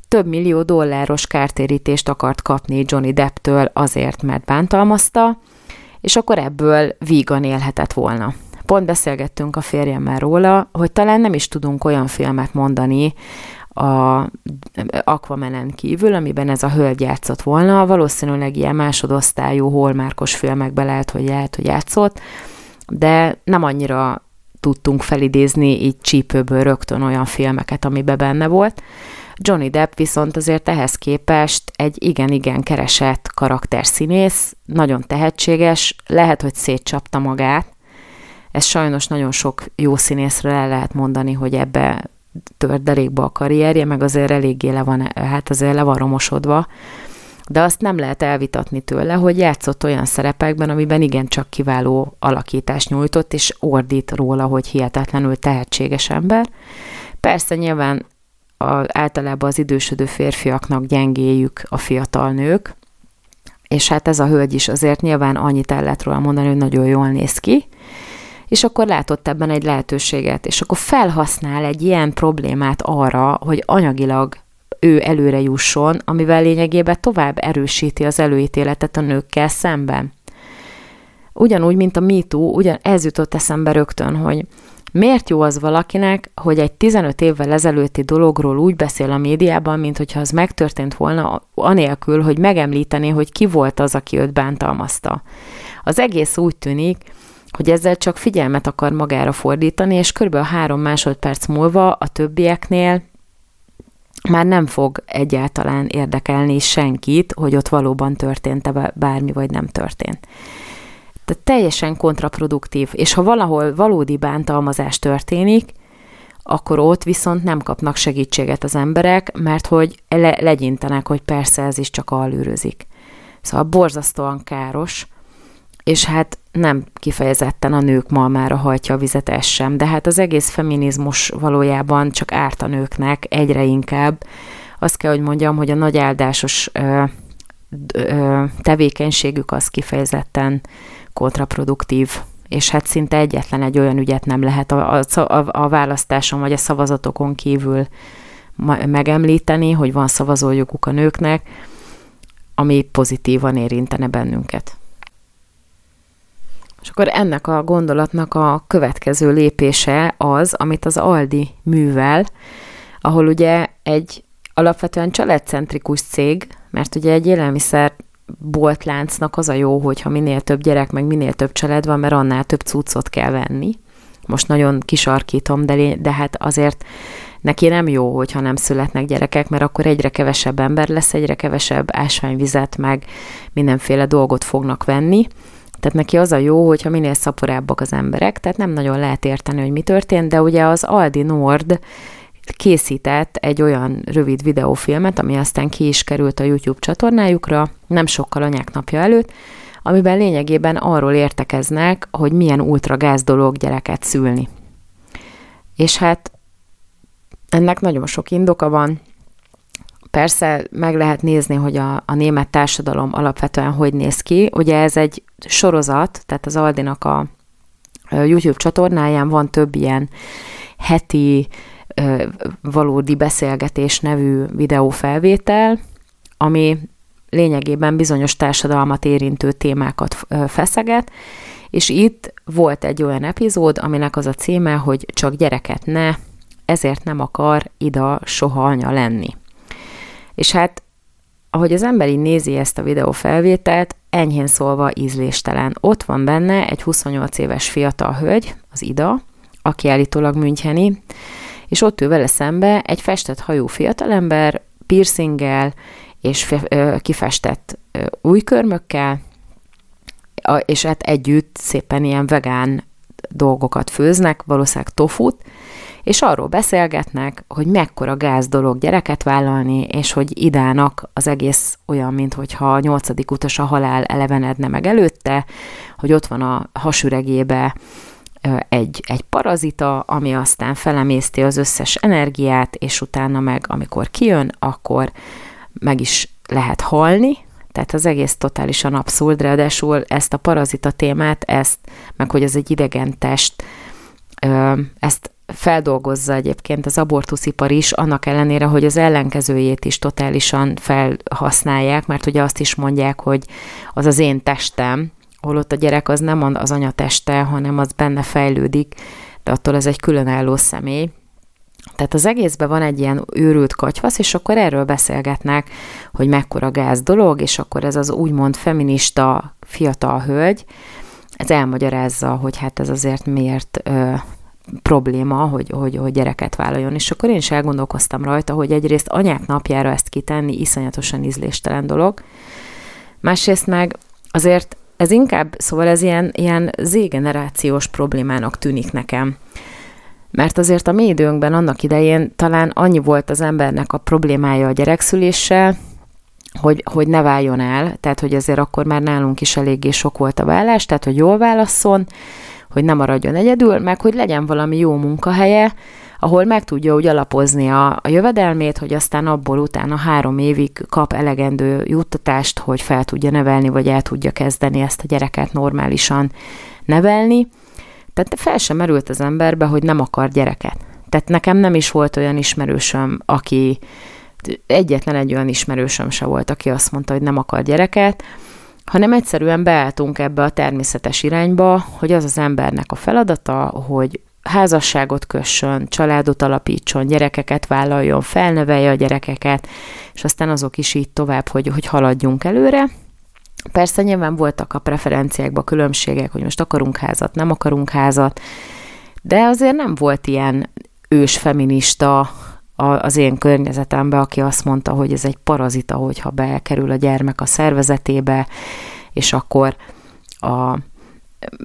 több millió dolláros kártérítést akart kapni Johnny Depptől azért, mert bántalmazta, és akkor ebből vígan élhetett volna. Pont beszélgettünk a férjemmel róla, hogy talán nem is tudunk olyan filmet mondani, a Aquamanen kívül, amiben ez a hölgy játszott volna, valószínűleg ilyen másodosztályú holmárkos filmekbe lehet, hogy lehet, hogy játszott, de nem annyira tudtunk felidézni így csípőből rögtön olyan filmeket, amiben benne volt. Johnny Depp viszont azért ehhez képest egy igen-igen keresett karakterszínész, nagyon tehetséges, lehet, hogy szétcsapta magát. Ez sajnos nagyon sok jó színészről el lehet mondani, hogy ebbe tört derékba a karrierje, meg azért eléggé le van, hát azért le van romosodva, de azt nem lehet elvitatni tőle, hogy játszott olyan szerepekben, amiben igencsak kiváló alakítást nyújtott, és ordít róla, hogy hihetetlenül tehetséges ember. Persze nyilván a, általában az idősödő férfiaknak gyengéjük a fiatal nők, és hát ez a hölgy is azért nyilván annyit el lehet róla mondani, hogy nagyon jól néz ki, és akkor látott ebben egy lehetőséget, és akkor felhasznál egy ilyen problémát arra, hogy anyagilag ő előre jusson, amivel lényegében tovább erősíti az előítéletet a nőkkel szemben. Ugyanúgy, mint a MeToo, ugyan ez jutott eszembe rögtön, hogy miért jó az valakinek, hogy egy 15 évvel ezelőtti dologról úgy beszél a médiában, mint hogyha az megtörtént volna, anélkül, hogy megemlíteni, hogy ki volt az, aki őt bántalmazta. Az egész úgy tűnik, hogy ezzel csak figyelmet akar magára fordítani, és kb. három másodperc múlva a többieknél már nem fog egyáltalán érdekelni senkit, hogy ott valóban történt-e bármi, vagy nem történt. Tehát teljesen kontraproduktív, és ha valahol valódi bántalmazás történik, akkor ott viszont nem kapnak segítséget az emberek, mert hogy le- legyintenek, hogy persze ez is csak alűrözik. Szóval borzasztóan káros, és hát nem kifejezetten a nők malmára hajtja a vizet, ez sem, de hát az egész feminizmus valójában csak árt a nőknek egyre inkább. Azt kell, hogy mondjam, hogy a nagy áldásos ö, ö, tevékenységük az kifejezetten kontraproduktív, és hát szinte egyetlen egy olyan ügyet nem lehet a, a, a választáson vagy a szavazatokon kívül megemlíteni, hogy van szavazójoguk a nőknek, ami pozitívan érintene bennünket. És akkor ennek a gondolatnak a következő lépése az, amit az Aldi művel, ahol ugye egy alapvetően családcentrikus cég, mert ugye egy élelmiszer boltláncnak az a jó, hogyha minél több gyerek, meg minél több család van, mert annál több cuccot kell venni. Most nagyon kisarkítom, de, de hát azért neki nem jó, hogyha nem születnek gyerekek, mert akkor egyre kevesebb ember lesz, egyre kevesebb ásványvizet, meg mindenféle dolgot fognak venni, tehát neki az a jó, hogyha minél szaporábbak az emberek, tehát nem nagyon lehet érteni, hogy mi történt, de ugye az Aldi Nord készített egy olyan rövid videófilmet, ami aztán ki is került a YouTube csatornájukra, nem sokkal anyák napja előtt, amiben lényegében arról értekeznek, hogy milyen ultragáz dolog gyereket szülni. És hát ennek nagyon sok indoka van, Persze meg lehet nézni, hogy a, a német társadalom alapvetően hogy néz ki. Ugye ez egy sorozat, tehát az Aldinak a YouTube csatornáján van több ilyen heti valódi beszélgetés nevű videófelvétel, ami lényegében bizonyos társadalmat érintő témákat feszeget, és itt volt egy olyan epizód, aminek az a címe, hogy csak gyereket ne, ezért nem akar Ida soha anya lenni. És hát, ahogy az ember így nézi ezt a videófelvételt, enyhén szólva ízléstelen. Ott van benne egy 28 éves fiatal hölgy, az Ida, aki állítólag Müncheni, és ott ő vele szembe egy festett hajú fiatalember, piercinggel és kifestett újkörmökkel, és hát együtt szépen ilyen vegán dolgokat főznek, valószínűleg tofut, és arról beszélgetnek, hogy mekkora gáz dolog gyereket vállalni, és hogy idának az egész olyan, mintha a nyolcadik utas a halál elevenedne meg előtte, hogy ott van a hasüregébe egy, egy parazita, ami aztán felemészti az összes energiát, és utána meg, amikor kijön, akkor meg is lehet halni, tehát az egész totálisan abszurd, ráadásul ezt a parazita témát, ezt, meg hogy ez egy idegen test, ezt feldolgozza egyébként az abortuszipar is, annak ellenére, hogy az ellenkezőjét is totálisan felhasználják, mert ugye azt is mondják, hogy az az én testem, holott a gyerek az nem az anya teste, hanem az benne fejlődik, de attól ez egy különálló személy. Tehát az egészben van egy ilyen őrült katyvasz, és akkor erről beszélgetnek, hogy mekkora gáz dolog, és akkor ez az úgymond feminista fiatal hölgy, ez elmagyarázza, hogy hát ez azért miért probléma, hogy, hogy, hogy gyereket vállaljon. És akkor én is elgondolkoztam rajta, hogy egyrészt anyák napjára ezt kitenni iszonyatosan ízléstelen dolog, másrészt meg azért ez inkább, szóval ez ilyen, ilyen z-generációs problémának tűnik nekem. Mert azért a mi időnkben annak idején talán annyi volt az embernek a problémája a gyerekszüléssel, hogy, hogy ne váljon el, tehát hogy azért akkor már nálunk is eléggé sok volt a vállás, tehát hogy jól válasszon, hogy ne maradjon egyedül, meg hogy legyen valami jó munkahelye, ahol meg tudja úgy alapozni a, a jövedelmét, hogy aztán abból utána három évig kap elegendő juttatást, hogy fel tudja nevelni, vagy el tudja kezdeni ezt a gyereket normálisan nevelni. Tehát fel sem merült az emberbe, hogy nem akar gyereket. Tehát nekem nem is volt olyan ismerősöm, aki egyetlen egy olyan ismerősöm se volt, aki azt mondta, hogy nem akar gyereket, hanem egyszerűen beálltunk ebbe a természetes irányba, hogy az az embernek a feladata, hogy házasságot kössön, családot alapítson, gyerekeket vállaljon, felnevelje a gyerekeket, és aztán azok is így tovább, hogy, hogy haladjunk előre. Persze nyilván voltak a preferenciákban különbségek, hogy most akarunk házat, nem akarunk házat, de azért nem volt ilyen ős feminista az én környezetembe, aki azt mondta, hogy ez egy parazita, hogyha bekerül a gyermek a szervezetébe, és akkor a,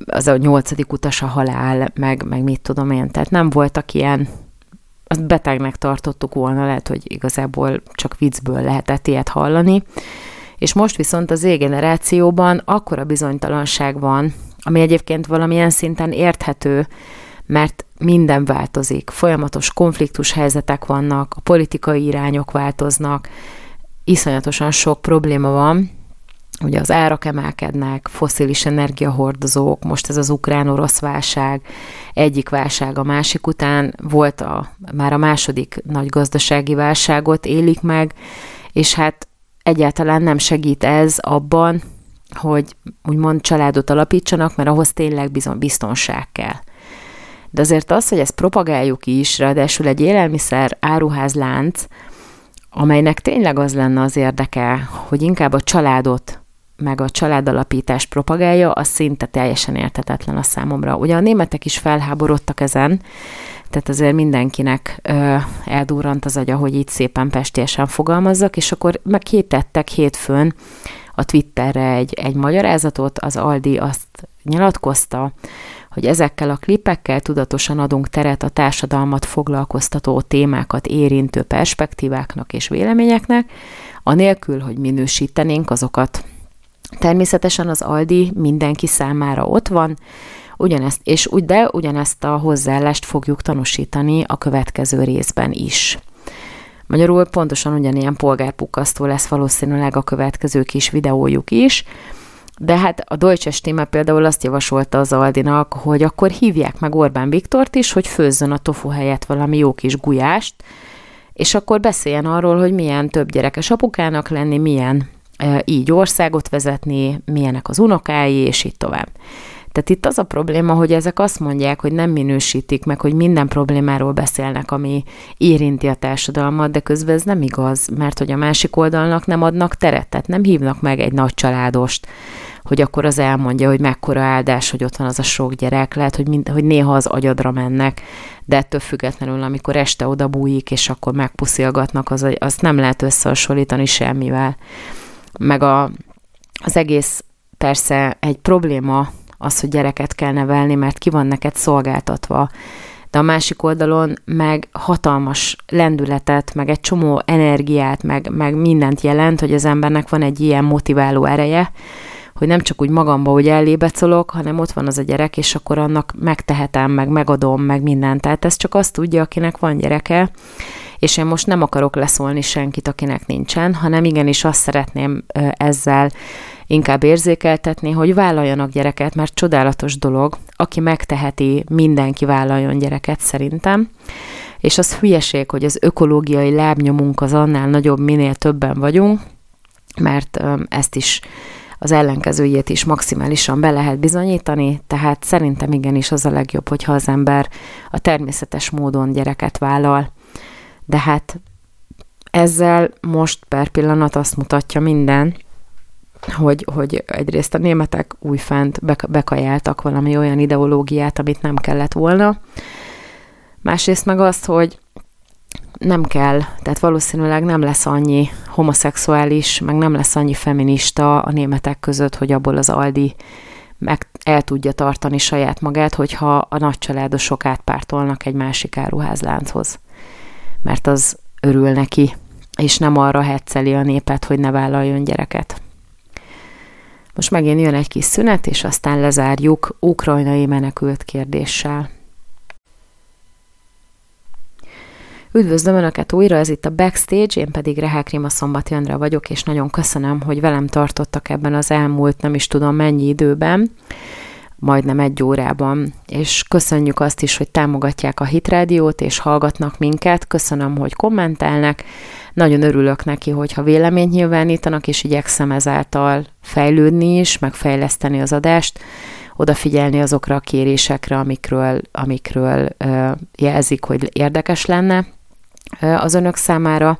az a nyolcadik utas a halál, meg, meg mit tudom én. Tehát nem voltak ilyen, azt betegnek tartottuk volna, lehet, hogy igazából csak viccből lehetett ilyet hallani. És most viszont az égenerációban akkora bizonytalanság van, ami egyébként valamilyen szinten érthető, mert minden változik, folyamatos konfliktus helyzetek vannak, a politikai irányok változnak, iszonyatosan sok probléma van, ugye az árak emelkednek, foszilis energiahordozók, most ez az ukrán-orosz válság, egyik válság a másik után, volt a, már a második nagy gazdasági válságot élik meg, és hát egyáltalán nem segít ez abban, hogy úgymond családot alapítsanak, mert ahhoz tényleg bizony biztonság kell. De azért az, hogy ezt propagáljuk is, ráadásul egy élelmiszer áruházlánc, amelynek tényleg az lenne az érdeke, hogy inkább a családot meg a családalapítást propagálja, az szinte teljesen értetetlen a számomra. Ugye a németek is felháborodtak ezen, tehát azért mindenkinek ö, eldurrant az agya, hogy így szépen pestiesen fogalmazzak, és akkor meg kétettek hétfőn a Twitterre egy, egy magyarázatot, az Aldi azt nyilatkozta, hogy ezekkel a klipekkel tudatosan adunk teret a társadalmat foglalkoztató témákat érintő perspektíváknak és véleményeknek, anélkül, hogy minősítenénk azokat. Természetesen az Aldi mindenki számára ott van, ugyanezt, és úgy, de ugyanezt a hozzáállást fogjuk tanúsítani a következő részben is. Magyarul pontosan ugyanilyen polgárpukasztó lesz valószínűleg a következő kis videójuk is, de hát a Deutsche Stimme például azt javasolta az Aldinak, hogy akkor hívják meg Orbán Viktort is, hogy főzzön a tofu helyett valami jó kis gulyást, és akkor beszéljen arról, hogy milyen több gyerekes apukának lenni, milyen e, így országot vezetni, milyenek az unokái, és így tovább. Tehát itt az a probléma, hogy ezek azt mondják, hogy nem minősítik meg, hogy minden problémáról beszélnek, ami érinti a társadalmat, de közben ez nem igaz, mert hogy a másik oldalnak nem adnak teret, tehát nem hívnak meg egy nagy családost, hogy akkor az elmondja, hogy mekkora áldás, hogy ott van az a sok gyerek, lehet, hogy, mind, hogy néha az agyadra mennek, de ettől függetlenül, amikor este oda bújik, és akkor megpuszilgatnak, az, azt nem lehet összehasonlítani semmivel. Meg a, az egész persze egy probléma az, hogy gyereket kell nevelni, mert ki van neked szolgáltatva, de a másik oldalon meg hatalmas lendületet, meg egy csomó energiát, meg, meg mindent jelent, hogy az embernek van egy ilyen motiváló ereje, hogy nem csak úgy magamba, hogy ellébecolok, hanem ott van az a gyerek, és akkor annak megtehetem, meg megadom, meg mindent. Tehát ez csak azt tudja, akinek van gyereke, és én most nem akarok leszólni senkit, akinek nincsen, hanem igenis azt szeretném ezzel inkább érzékeltetni, hogy vállaljanak gyereket, mert csodálatos dolog, aki megteheti, mindenki vállaljon gyereket szerintem, és az hülyeség, hogy az ökológiai lábnyomunk az annál nagyobb, minél többen vagyunk, mert ezt is az ellenkezőjét is maximálisan be lehet bizonyítani, tehát szerintem igenis az a legjobb, hogyha az ember a természetes módon gyereket vállal. De hát ezzel most per pillanat azt mutatja minden, hogy, hogy egyrészt a németek újfent bekajáltak valami olyan ideológiát, amit nem kellett volna, másrészt meg azt, hogy nem kell, tehát valószínűleg nem lesz annyi homoszexuális, meg nem lesz annyi feminista a németek között, hogy abból az Aldi meg el tudja tartani saját magát, hogyha a nagycsaládosok átpártolnak egy másik áruházlánchoz. Mert az örül neki, és nem arra hecceli a népet, hogy ne vállaljon gyereket. Most megint jön egy kis szünet, és aztán lezárjuk ukrajnai menekült kérdéssel. Üdvözlöm Önöket újra, ez itt a Backstage, én pedig Rehák Rima Szombat Jandra vagyok, és nagyon köszönöm, hogy velem tartottak ebben az elmúlt nem is tudom mennyi időben, majdnem egy órában, és köszönjük azt is, hogy támogatják a Hit Rádiót, és hallgatnak minket, köszönöm, hogy kommentelnek, nagyon örülök neki, hogyha véleményt nyilvánítanak, és igyekszem ezáltal fejlődni is, megfejleszteni az adást, odafigyelni azokra a kérésekre, amikről, amikről jelzik, hogy érdekes lenne az önök számára.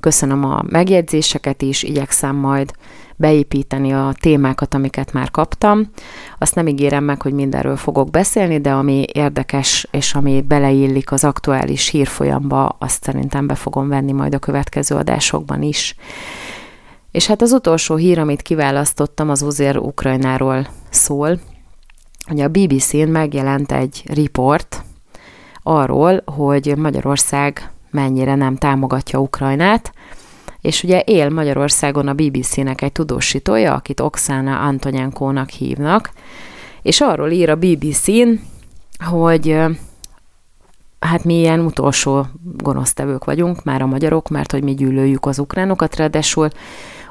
Köszönöm a megjegyzéseket is, igyekszem majd beépíteni a témákat, amiket már kaptam. Azt nem ígérem meg, hogy mindenről fogok beszélni, de ami érdekes és ami beleillik az aktuális hírfolyamba, azt szerintem be fogom venni majd a következő adásokban is. És hát az utolsó hír, amit kiválasztottam, az azért Ukrajnáról szól. Ugye a BBC-n megjelent egy riport arról, hogy Magyarország mennyire nem támogatja Ukrajnát, és ugye él Magyarországon a BBC-nek egy tudósítója, akit Oksana Antonyankónak hívnak, és arról ír a BBC-n, hogy hát mi ilyen utolsó gonosztevők vagyunk, már a magyarok, mert hogy mi gyűlöljük az ukránokat, ráadásul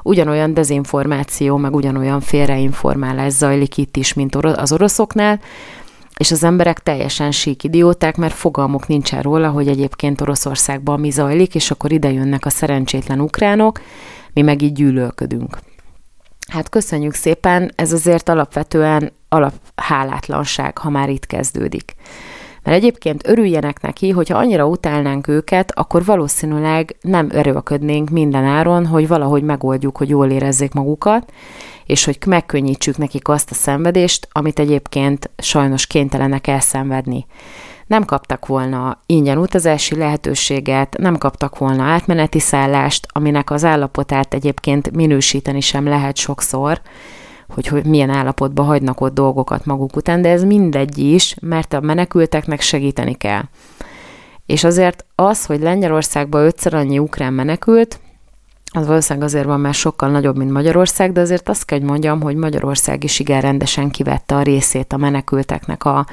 ugyanolyan dezinformáció, meg ugyanolyan félreinformálás zajlik itt is, mint az oroszoknál, és az emberek teljesen sík idióták, mert fogalmuk nincsen róla, hogy egyébként Oroszországban mi zajlik, és akkor ide jönnek a szerencsétlen ukránok, mi meg így gyűlölködünk. Hát köszönjük szépen, ez azért alapvetően alaphálátlanság, ha már itt kezdődik. Mert egyébként örüljenek neki, hogyha annyira utálnánk őket, akkor valószínűleg nem erőködnénk minden áron, hogy valahogy megoldjuk, hogy jól érezzék magukat, és hogy megkönnyítsük nekik azt a szenvedést, amit egyébként sajnos kénytelenek elszenvedni. Nem kaptak volna ingyen utazási lehetőséget, nem kaptak volna átmeneti szállást, aminek az állapotát egyébként minősíteni sem lehet sokszor, hogy, hogy milyen állapotban hagynak ott dolgokat maguk után, de ez mindegy is, mert a menekülteknek segíteni kell. És azért az, hogy Lengyelországban ötször annyi ukrán menekült, az valószínűleg azért van már sokkal nagyobb, mint Magyarország, de azért azt kell, hogy mondjam, hogy Magyarország is igen rendesen kivette a részét a menekülteknek a,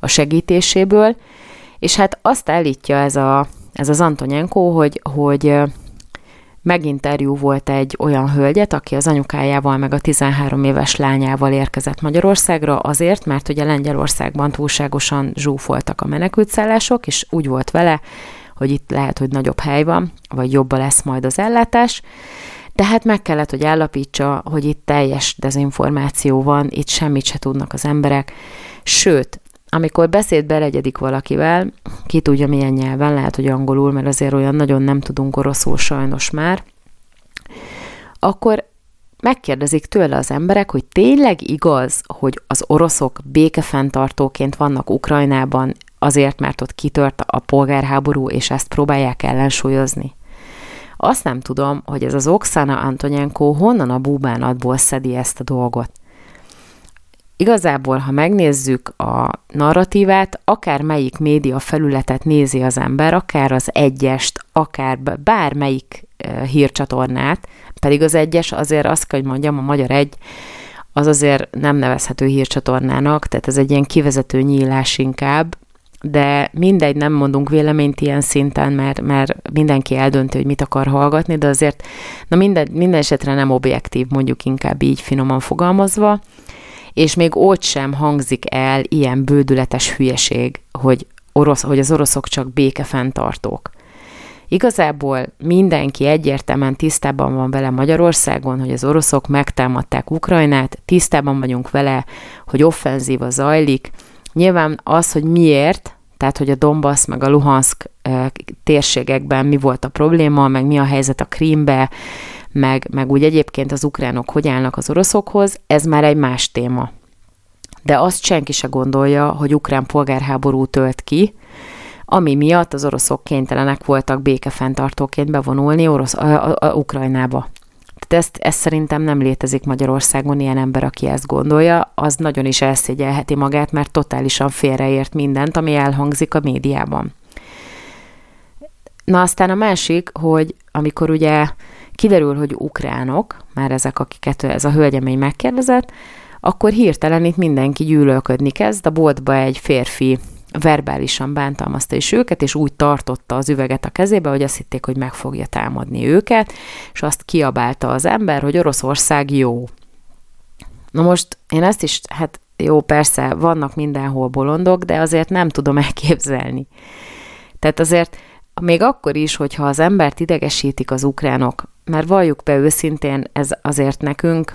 a segítéséből, és hát azt állítja ez, a, ez az Antonyenko, hogy, hogy meginterjú volt egy olyan hölgyet, aki az anyukájával meg a 13 éves lányával érkezett Magyarországra azért, mert ugye Lengyelországban túlságosan zsúfoltak a menekültszállások, és úgy volt vele, hogy itt lehet, hogy nagyobb hely van, vagy jobba lesz majd az ellátás, de hát meg kellett, hogy állapítsa, hogy itt teljes dezinformáció van, itt semmit se tudnak az emberek, sőt, amikor beszéd belegyedik valakivel, ki tudja milyen nyelven, lehet, hogy angolul, mert azért olyan nagyon nem tudunk oroszul sajnos már, akkor megkérdezik tőle az emberek, hogy tényleg igaz, hogy az oroszok békefenntartóként vannak Ukrajnában azért, mert ott kitört a polgárháború, és ezt próbálják ellensúlyozni. Azt nem tudom, hogy ez az Oksana Antonyenko honnan a búbánatból szedi ezt a dolgot. Igazából, ha megnézzük a narratívát, akár melyik média felületet nézi az ember, akár az egyest, akár bármelyik hírcsatornát, pedig az egyes azért azt kell, hogy mondjam, a Magyar Egy az azért nem nevezhető hírcsatornának, tehát ez egy ilyen kivezető nyílás inkább, de mindegy, nem mondunk véleményt ilyen szinten, mert, mert mindenki eldönti, hogy mit akar hallgatni, de azért na minden, minden esetre nem objektív, mondjuk inkább így finoman fogalmazva, és még ott sem hangzik el ilyen bődületes hülyeség, hogy, orosz, hogy az oroszok csak békefenntartók. Igazából mindenki egyértelműen tisztában van vele Magyarországon, hogy az oroszok megtámadták Ukrajnát, tisztában vagyunk vele, hogy offenzíva zajlik. Nyilván az, hogy miért, tehát hogy a Donbass meg a Luhansk térségekben mi volt a probléma, meg mi a helyzet a Krímbe, meg, meg úgy egyébként az ukránok hogy állnak az oroszokhoz, ez már egy más téma. De azt senki se gondolja, hogy ukrán polgárháború tölt ki, ami miatt az oroszok kénytelenek voltak békefenntartóként bevonulni orosz, a, a, a Ukrajnába. Tehát ezt, ezt szerintem nem létezik Magyarországon ilyen ember, aki ezt gondolja, az nagyon is elszégyelheti magát, mert totálisan félreért mindent, ami elhangzik a médiában. Na aztán a másik, hogy amikor ugye kiderül, hogy ukránok, már ezek, akiket ez a hölgyemény megkérdezett, akkor hirtelen itt mindenki gyűlölködni kezd, a boltba egy férfi verbálisan bántalmazta is őket, és úgy tartotta az üveget a kezébe, hogy azt hitték, hogy meg fogja támadni őket, és azt kiabálta az ember, hogy Oroszország jó. Na most én ezt is, hát jó, persze, vannak mindenhol bolondok, de azért nem tudom elképzelni. Tehát azért még akkor is, hogyha az embert idegesítik az ukránok, mert valljuk be őszintén, ez azért nekünk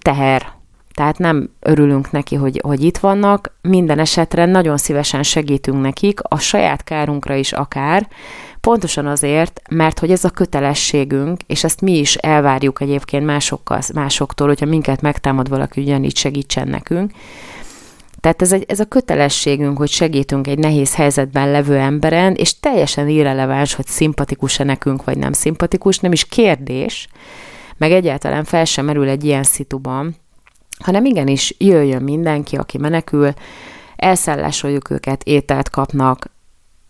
teher, tehát nem örülünk neki, hogy, hogy itt vannak, minden esetre nagyon szívesen segítünk nekik, a saját kárunkra is akár, pontosan azért, mert hogy ez a kötelességünk, és ezt mi is elvárjuk egyébként másokkal, másoktól, hogyha minket megtámad valaki, ugyanígy segítsen nekünk. Tehát ez, egy, ez a kötelességünk, hogy segítünk egy nehéz helyzetben levő emberen, és teljesen irreleváns, hogy szimpatikus-e nekünk, vagy nem szimpatikus, nem is kérdés, meg egyáltalán fel sem merül egy ilyen szituban, hanem igenis jöjjön mindenki, aki menekül, elszállásoljuk őket, ételt kapnak,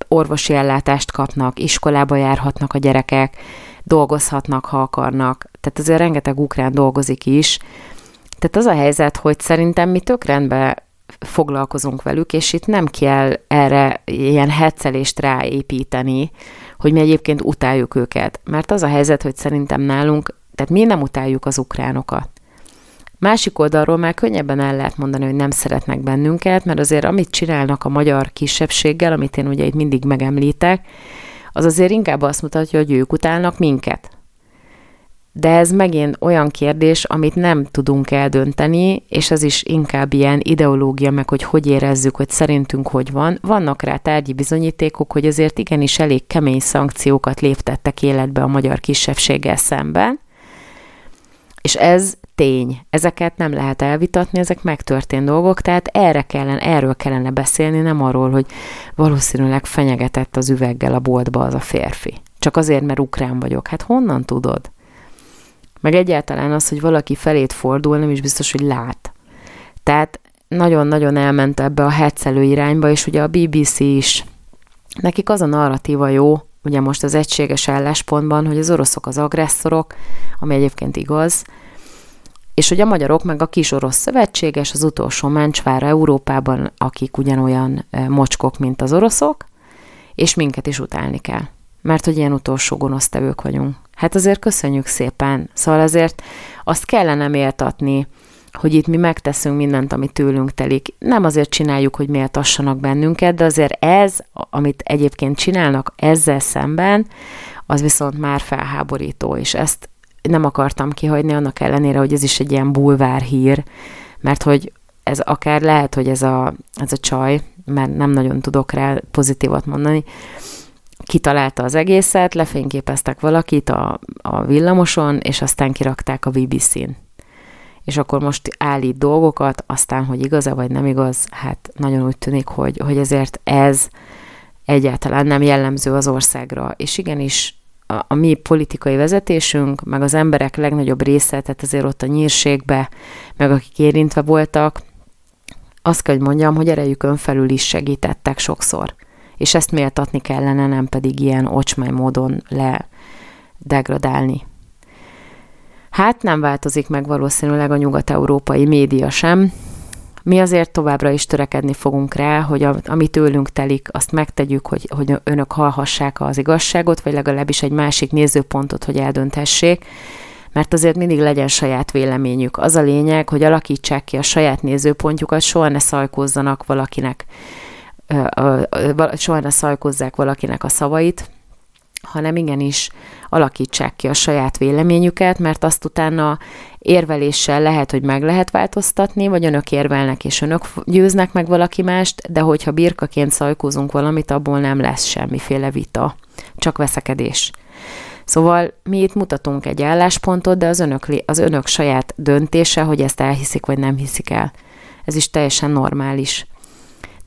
orvosi ellátást kapnak, iskolába járhatnak a gyerekek, dolgozhatnak, ha akarnak. Tehát azért rengeteg ukrán dolgozik is. Tehát az a helyzet, hogy szerintem mi tök rendben foglalkozunk velük, és itt nem kell erre ilyen hetszelést ráépíteni, hogy mi egyébként utáljuk őket. Mert az a helyzet, hogy szerintem nálunk, tehát mi nem utáljuk az ukránokat. Másik oldalról már könnyebben el lehet mondani, hogy nem szeretnek bennünket, mert azért amit csinálnak a magyar kisebbséggel, amit én ugye itt mindig megemlítek, az azért inkább azt mutatja, hogy ők utálnak minket. De ez megint olyan kérdés, amit nem tudunk eldönteni, és ez is inkább ilyen ideológia, meg hogy hogy érezzük, hogy szerintünk hogy van. Vannak rá tárgyi bizonyítékok, hogy azért igenis elég kemény szankciókat léptettek életbe a magyar kisebbséggel szemben, és ez tény. Ezeket nem lehet elvitatni, ezek megtörtént dolgok, tehát erre kellene, erről kellene beszélni, nem arról, hogy valószínűleg fenyegetett az üveggel a boltba az a férfi. Csak azért, mert ukrán vagyok. Hát honnan tudod? Meg egyáltalán az, hogy valaki felét fordul, nem is biztos, hogy lát. Tehát nagyon-nagyon elment ebbe a hetszelő irányba, és ugye a BBC is, nekik az a narratíva jó, ugye most az egységes álláspontban, hogy az oroszok az agresszorok, ami egyébként igaz, és hogy a magyarok meg a kis orosz szövetséges, az utolsó mencsvára Európában, akik ugyanolyan mocskok, mint az oroszok, és minket is utálni kell. Mert hogy ilyen utolsó gonosztevők vagyunk. Hát azért köszönjük szépen. Szóval azért azt kellene méltatni, hogy itt mi megteszünk mindent, ami tőlünk telik. Nem azért csináljuk, hogy méltassanak bennünket, de azért ez, amit egyébként csinálnak ezzel szemben, az viszont már felháborító, és ezt nem akartam kihagyni, annak ellenére, hogy ez is egy ilyen bulvár hír, mert hogy ez akár lehet, hogy ez a, ez a csaj, mert nem nagyon tudok rá pozitívat mondani, kitalálta az egészet, lefényképeztek valakit a, a villamoson, és aztán kirakták a BBC-n. És akkor most állít dolgokat, aztán, hogy igaz-e vagy nem igaz, hát nagyon úgy tűnik, hogy, hogy ezért ez egyáltalán nem jellemző az országra. És igenis a, a mi politikai vezetésünk, meg az emberek legnagyobb része, tehát azért ott a nyírségbe, meg akik érintve voltak, azt kell, hogy mondjam, hogy erejükön felül is segítettek sokszor. És ezt méltatni kellene, nem pedig ilyen ocsmány módon le degradálni. Hát nem változik meg valószínűleg a nyugat-európai média sem. Mi azért továbbra is törekedni fogunk rá, hogy a, ami tőlünk telik, azt megtegyük, hogy, hogy önök hallhassák az igazságot, vagy legalábbis egy másik nézőpontot, hogy eldönthessék, mert azért mindig legyen saját véleményük. Az a lényeg, hogy alakítsák ki a saját nézőpontjukat, soha ne szajkozzanak valakinek, soha szajkozzák valakinek a szavait, hanem igenis alakítsák ki a saját véleményüket, mert azt utána érveléssel lehet, hogy meg lehet változtatni, vagy önök érvelnek, és önök győznek meg valaki mást, de hogyha birkaként szajkózunk valamit, abból nem lesz semmiféle vita, csak veszekedés. Szóval mi itt mutatunk egy álláspontot, de az önök, az önök saját döntése, hogy ezt elhiszik, vagy nem hiszik el. Ez is teljesen normális.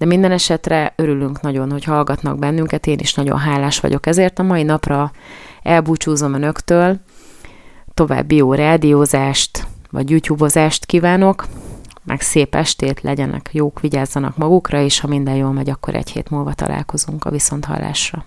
De minden esetre örülünk nagyon, hogy hallgatnak bennünket, én is nagyon hálás vagyok ezért. A mai napra elbúcsúzom önöktől, további jó rádiózást, vagy YouTube-ozást kívánok, meg szép estét, legyenek jók, vigyázzanak magukra, és ha minden jól megy, akkor egy hét múlva találkozunk a viszonthallásra.